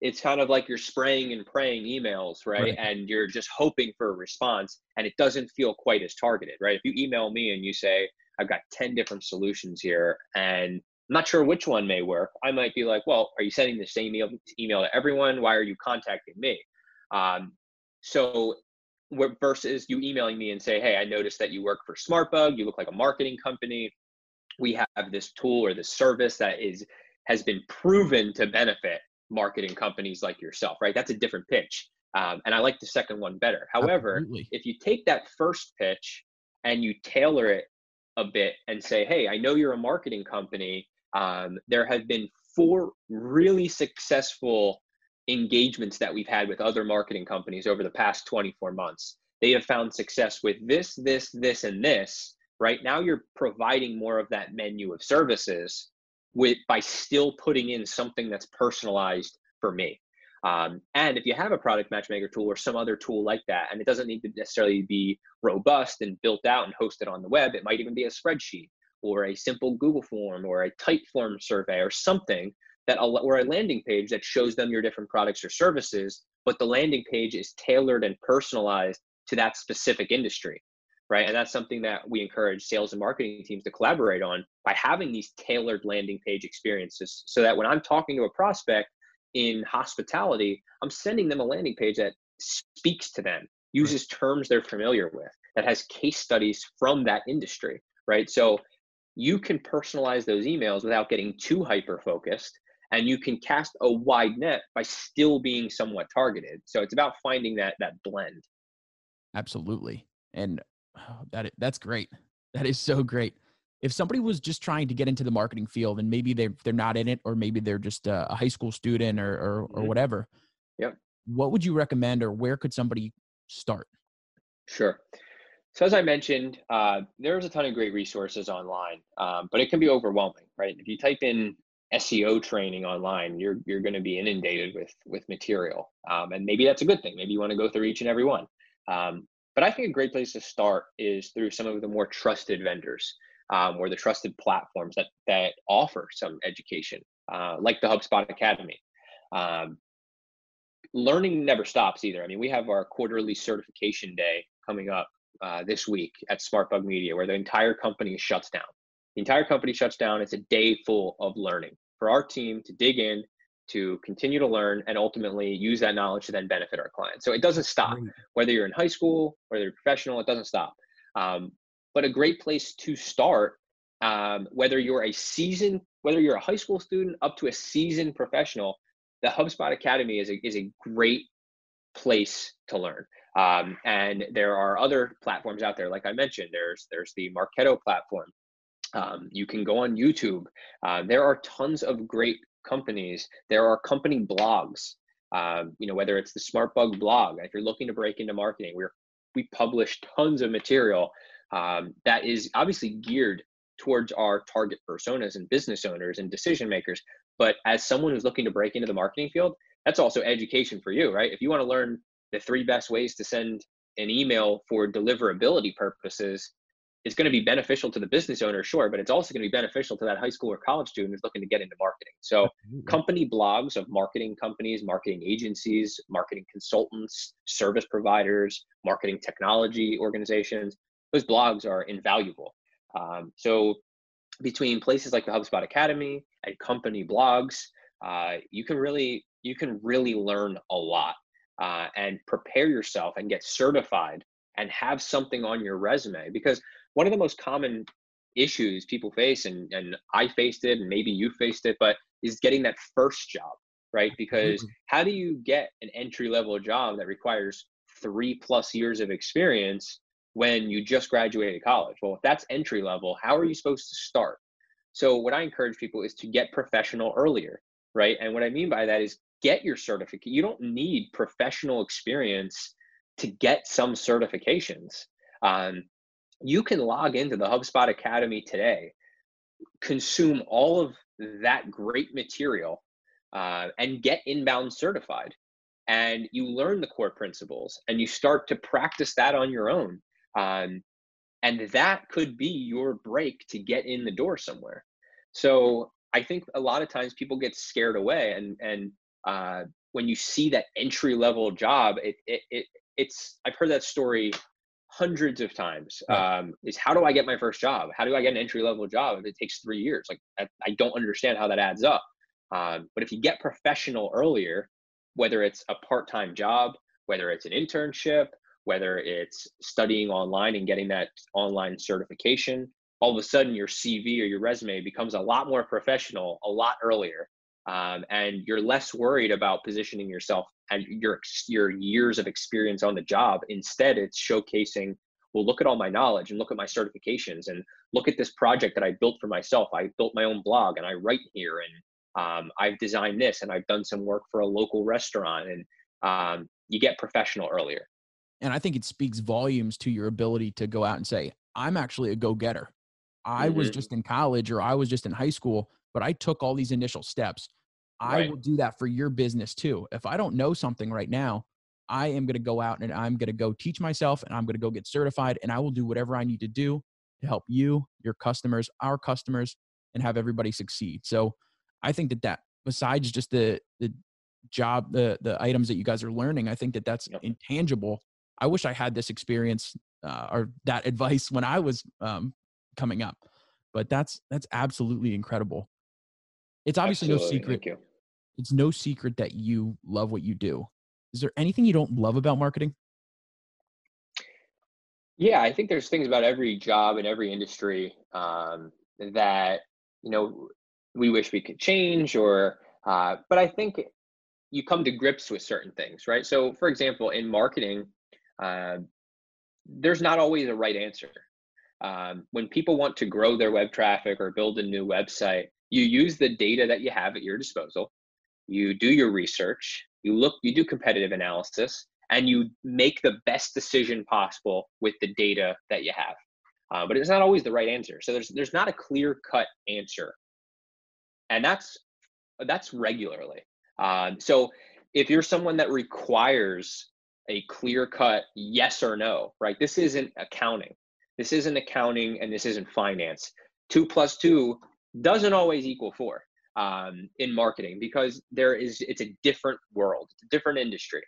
it's kind of like you're spraying and praying emails, right? right? And you're just hoping for a response and it doesn't feel quite as targeted, right? If you email me and you say, I've got 10 different solutions here and I'm not sure which one may work, I might be like, well, are you sending the same email, email to everyone? Why are you contacting me? Um, so versus you emailing me and say, hey, I noticed that you work for SmartBug, you look like a marketing company. We have this tool or this service that is has been proven to benefit marketing companies like yourself, right? That's a different pitch. Um, and I like the second one better. However, Absolutely. if you take that first pitch and you tailor it a bit and say, hey, I know you're a marketing company. Um, there have been four really successful engagements that we've had with other marketing companies over the past 24 months. They have found success with this, this, this, and this. Right now, you're providing more of that menu of services with by still putting in something that's personalized for me. Um, and if you have a product matchmaker tool or some other tool like that, and it doesn't need to necessarily be robust and built out and hosted on the web, it might even be a spreadsheet or a simple Google form or a Typeform survey or something that or a landing page that shows them your different products or services, but the landing page is tailored and personalized to that specific industry, right? And that's something that we encourage sales and marketing teams to collaborate on by having these tailored landing page experiences, so that when I'm talking to a prospect in hospitality, I'm sending them a landing page that speaks to them, uses terms they're familiar with, that has case studies from that industry, right? So you can personalize those emails without getting too hyper focused and you can cast a wide net by still being somewhat targeted. So it's about finding that that blend. Absolutely. And oh, that that's great. That is so great. If somebody was just trying to get into the marketing field and maybe they they're not in it or maybe they're just a, high school student or or, or mm-hmm. whatever. Yep. What would you recommend or where could somebody start? Sure. So as I mentioned, uh, there's a ton of great resources online, um, but it can be overwhelming, right? If you type in SEO training online, you're you're going to be inundated with with material, um, and maybe that's a good thing. Maybe you want to go through each and every one. Um, but I think a great place to start is through some of the more trusted vendors um, or the trusted platforms that that offer some education, uh, like the HubSpot Academy. Um, learning never stops either. I mean, we have our quarterly certification day coming up uh, this week at SmartBug Media, where the entire company shuts down. The entire company shuts down. It's a day full of learning for our team to dig in, to continue to learn, and ultimately use that knowledge to then benefit our clients. So it doesn't stop. Whether you're in high school, whether you're professional, it doesn't stop. Um, but a great place to start, um, whether you're a seasoned, whether you're a high school student up to a seasoned professional, the HubSpot Academy is a, is a great place to learn. Um, and there are other platforms out there, like I mentioned. There's there's the Marketo platform. Um, you can go on YouTube. Uh, there are tons of great companies. There are company blogs. Um, you know, whether it's the SmartBug blog, if you're looking to break into marketing, we're we publish tons of material um, that is obviously geared towards our target personas and business owners and decision makers. But as someone who's looking to break into the marketing field, that's also education for you, right? If you want to learn the three best ways to send an email for deliverability purposes is going to be beneficial to the business owner, sure, but it's also going to be beneficial to that high school or college student who's looking to get into marketing. So, Absolutely. company blogs of marketing companies, marketing agencies, marketing consultants, service providers, marketing technology organizations, those blogs are invaluable. Um, so, between places like the HubSpot Academy and company blogs, uh, you can really you can really learn a lot uh, and prepare yourself and get certified and have something on your resume because one of the most common issues people face and, and i faced it and maybe you faced it but is getting that first job right because mm-hmm. how do you get an entry level job that requires three plus years of experience when you just graduated college well if that's entry level how are you supposed to start so what i encourage people is to get professional earlier right and what i mean by that is get your certificate. You don't need professional experience to get some certifications. Um, you can log into the HubSpot Academy today, consume all of that great material, uh, and get inbound certified. And you learn the core principles and you start to practice that on your own. Um, and that could be your break to get in the door somewhere. So I think a lot of times people get scared away and and uh, when you see that entry level job, it, it, it it's I've heard that story hundreds of times. Um, is how do I get my first job? How do I get an entry level job if it takes three years? Like I, I don't understand how that adds up. Um, but if you get professional earlier, whether it's a part time job, whether it's an internship, whether it's studying online and getting that online certification, all of a sudden your CV or your resume becomes a lot more professional a lot earlier um, and you're less worried about positioning yourself and your your years of experience on the job. Instead, it's showcasing. Well, look at all my knowledge and look at my certifications and look at this project that I built for myself. I built my own blog and I write here and um, I've designed this and I've done some work for a local restaurant and um, you get professional earlier. And I think it speaks volumes to your ability to go out and say, I'm actually a go getter. I mm-hmm. was just in college or I was just in high school, but I took all these initial steps. I right. will do that for your business too. If I don't know something right now, I am going to go out and I'm going to go teach myself and I'm going to go get certified and I will do whatever I need to do to help you, your customers, our customers, and have everybody succeed. So I think that that besides just the the job the the items that you guys are learning, I think that that's yep. intangible. I wish I had this experience uh, or that advice when I was um, coming up, but that's that's absolutely incredible. It's obviously Absolutely. no secret. It's no secret that you love what you do. Is there anything you don't love about marketing? Yeah, I think there's things about every job and every industry um, that you know we wish we could change, or uh, but I think you come to grips with certain things, right? So, for example, in marketing, uh, there's not always a right answer. Um, when people want to grow their web traffic or build a new website, you use the data that you have at your disposal. You do your research. You look. You do competitive analysis and you make the best decision possible with the data that you have. Uh, but it's not always the right answer. So there's there's not a clear cut answer, and that's that's regularly. Um, so if you're someone that requires a clear cut yes or no, right? This isn't accounting. This isn't accounting, and this isn't finance. Two plus two doesn't always equal four um, in marketing because there is it's a different world, it's a different industry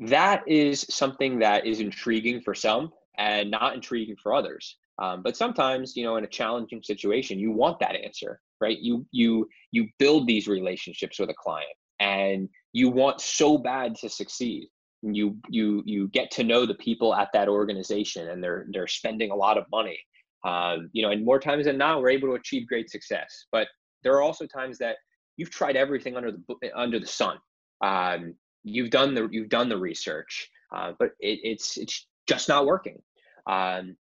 that is something that is intriguing for some and not intriguing for others. Um, but sometimes, you know, in a challenging situation, you want that answer, right? You you you build these relationships with a client, and you want so bad to succeed. You you you get to know the people at that organization, and they're they're spending a lot of money. Um, you know, and more times than not, we're able to achieve great success. But there are also times that you've tried everything under the under the sun. Um, you've done the you've done the research, uh, but it, it's it's just not working. Um,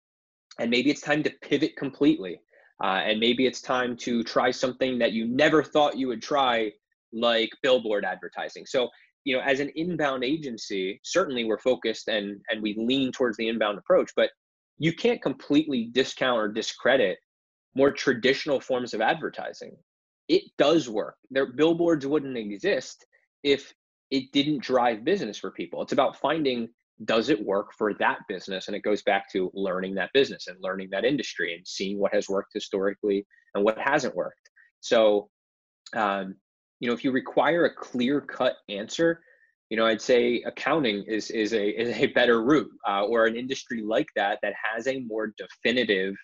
and maybe it's time to pivot completely. Uh, and maybe it's time to try something that you never thought you would try, like billboard advertising. So, you know, as an inbound agency, certainly we're focused and and we lean towards the inbound approach, but you can't completely discount or discredit more traditional forms of advertising. It does work. Their billboards wouldn't exist if it didn't drive business for people. It's about finding does it work for that business? And it goes back to learning that business and learning that industry and seeing what has worked historically and what hasn't worked. So, um, you know, if you require a clear cut answer, you know, I'd say accounting is is a is a better route, uh, or an industry like that that has a more definitive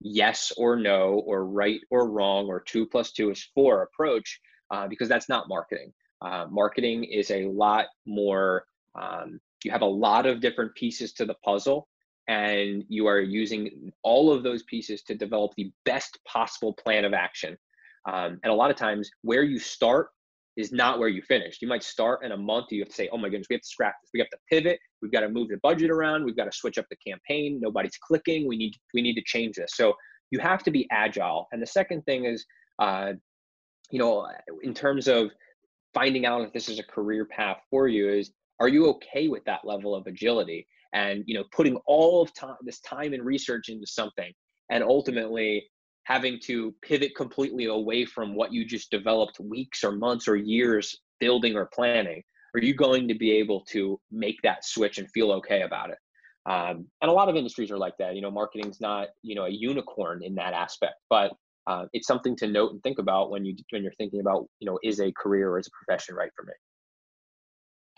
yes or no, or right or wrong, or two plus two is four approach, uh, because that's not marketing. Uh, marketing is a lot more, um, you have a lot of different pieces to the puzzle, and you are using all of those pieces to develop the best possible plan of action. Um, and a lot of times, where you start is not where you finished. You might start in a month, you have to say, oh my goodness, we have to scrap this. We have to pivot. We've got to move the budget around. We've got to switch up the campaign. Nobody's clicking. We need we need to change this. So you have to be agile. And the second thing is, uh, you know, in terms of finding out if this is a career path for you is are you okay with that level of agility and you know putting all of time this time and research into something and ultimately having to pivot completely away from what you just developed weeks or months or years building or planning are you going to be able to make that switch and feel okay about it? Um, and a lot of industries are like that. You know marketing's not you know a unicorn in that aspect but uh, it's something to note and think about when you when you're thinking about you know is a career or is a profession right for me?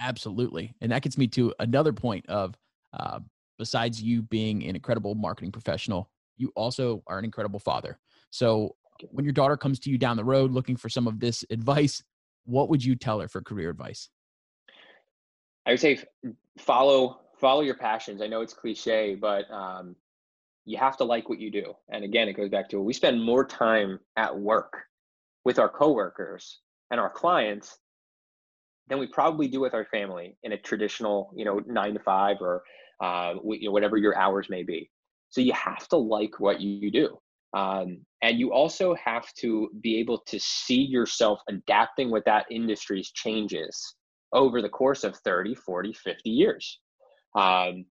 Absolutely. And that gets me to another point of uh, besides you being an incredible marketing professional you also are an incredible father so when your daughter comes to you down the road looking for some of this advice what would you tell her for career advice i would say follow follow your passions i know it's cliche but um, you have to like what you do. And again, it goes back to we spend more time at work with our coworkers and our clients than we probably do with our family in a traditional, you know, nine to five or uh, you know, whatever your hours may be. So you have to like what you do. Um, and you also have to be able to see yourself adapting with that industry's changes over the course of 30, 40, 50 years. Um,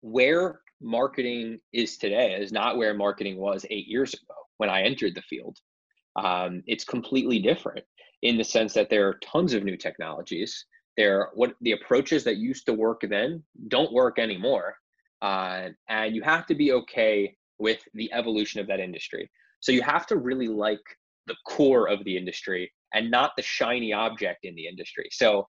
where marketing is today is not where marketing was eight years ago when I entered the field. Um, it's completely different in the sense that there are tons of new technologies. There, what the approaches that used to work then don't work anymore, uh, and you have to be okay with the evolution of that industry. So you have to really like the core of the industry and not the shiny object in the industry. So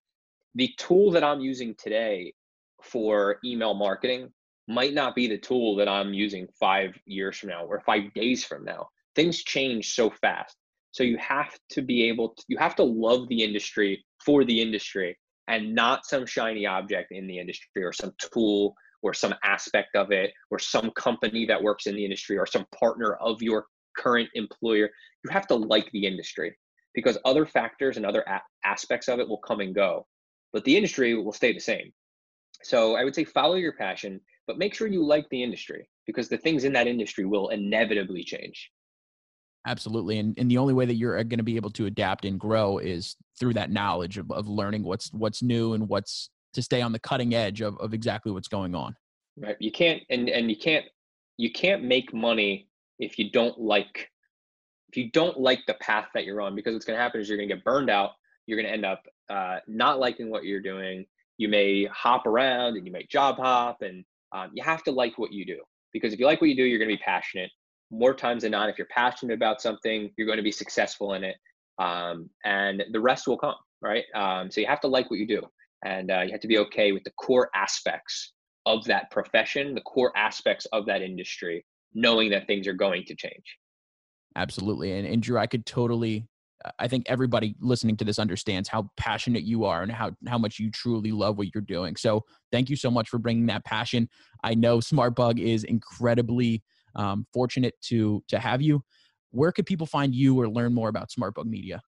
the tool that I'm using today for email marketing might not be the tool that I'm using five years from now or five days from now. Things change so fast. So you have to be able to, you have to love the industry for the industry and not some shiny object in the industry or some tool or some aspect of it or some company that works in the industry or some partner of your current employer. You have to like the industry because other factors and other a- aspects of it will come and go, but the industry will stay the same. So I would say follow your passion, but make sure you like the industry because the things in that industry will inevitably change. Absolutely. And, and the only way that you're uh, going to be able to adapt and grow is through that knowledge of, of learning what's what's new and what's to stay on the cutting edge of, of exactly what's going on. Right. You can't and, and you can't you can't make money if you don't like if you don't like the path that you're on because what's going to happen is you're going to get burned out you're going to end up uh, not liking what you're doing you may hop around and you may job hop and um, you have to like what you do because if you like what you do you're going to be passionate more times than not if you're passionate about something you're going to be successful in it um, and the rest will come right um, so you have to like what you do and uh, you have to be okay with the core aspects of that profession the core aspects of that industry knowing that things are going to change Absolutely. And, and Drew, I could totally, I think everybody listening to this understands how passionate you are and how, how much you truly love what you're doing. So thank you so much for bringing that passion. I know SmartBug is incredibly um, fortunate to, to have you. Where could people find you or learn more about SmartBug Media?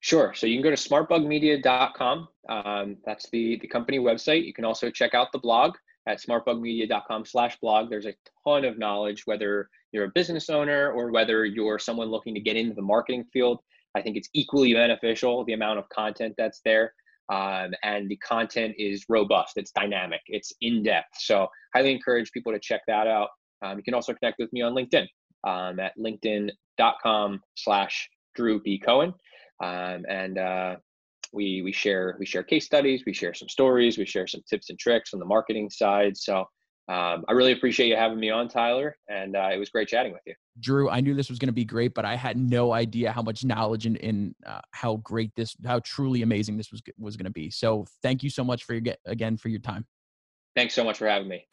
Sure. So you can go to smartbugmedia.com. Um, that's the, the company website. You can also check out the blog at smartbugmedia.com slash blog. There's a ton of knowledge, whether you're a business owner or whether you're someone looking to get into the marketing field. I think it's equally beneficial, the amount of content that's there. Um, and the content is robust, it's dynamic, it's in depth. So, highly encourage people to check that out. Um, you can also connect with me on LinkedIn um, at linkedin.com slash Drew B. Cohen. Um, and uh, we we share we share case studies we share some stories we share some tips and tricks on the marketing side. So um, i really appreciate you having me on tyler and uh, it was great chatting with you. Drew i knew this was going to be great but i had no idea how much knowledge and, and uh, how great this how truly amazing this was was going to be. So thank you so much for your again for your time. Thanks so much for having me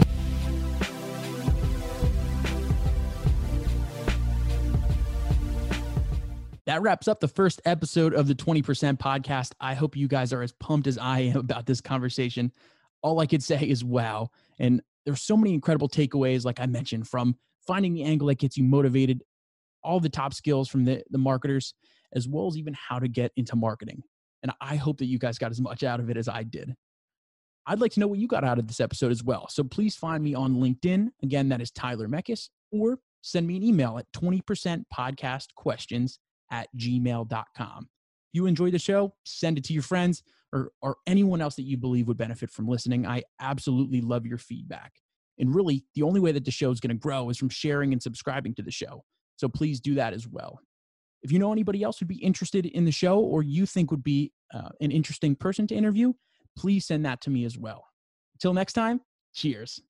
that wraps up the first episode of the 20% podcast. I hope you guys are as pumped as I am about this conversation. All I could say is wow. And there's so many incredible takeaways, like I mentioned, from finding the angle that gets you motivated, all the top skills from the, the marketers, as well as even how to get into marketing. And I hope that you guys got as much out of it as I did. I'd like to know what you got out of this episode as well. So please find me on LinkedIn. Again, that is Tyler Meckes, or send me an email at 20% podcast questions at gmail.com. You enjoy the show, send it to your friends or, or anyone else that you believe would benefit from listening. I absolutely love your feedback. And really, the only way that the show is going to grow is from sharing and subscribing to the show. So please do that as well. If you know anybody else who'd be interested in the show or you think would be uh, an interesting person to interview, please send that to me as well. Until next time, cheers.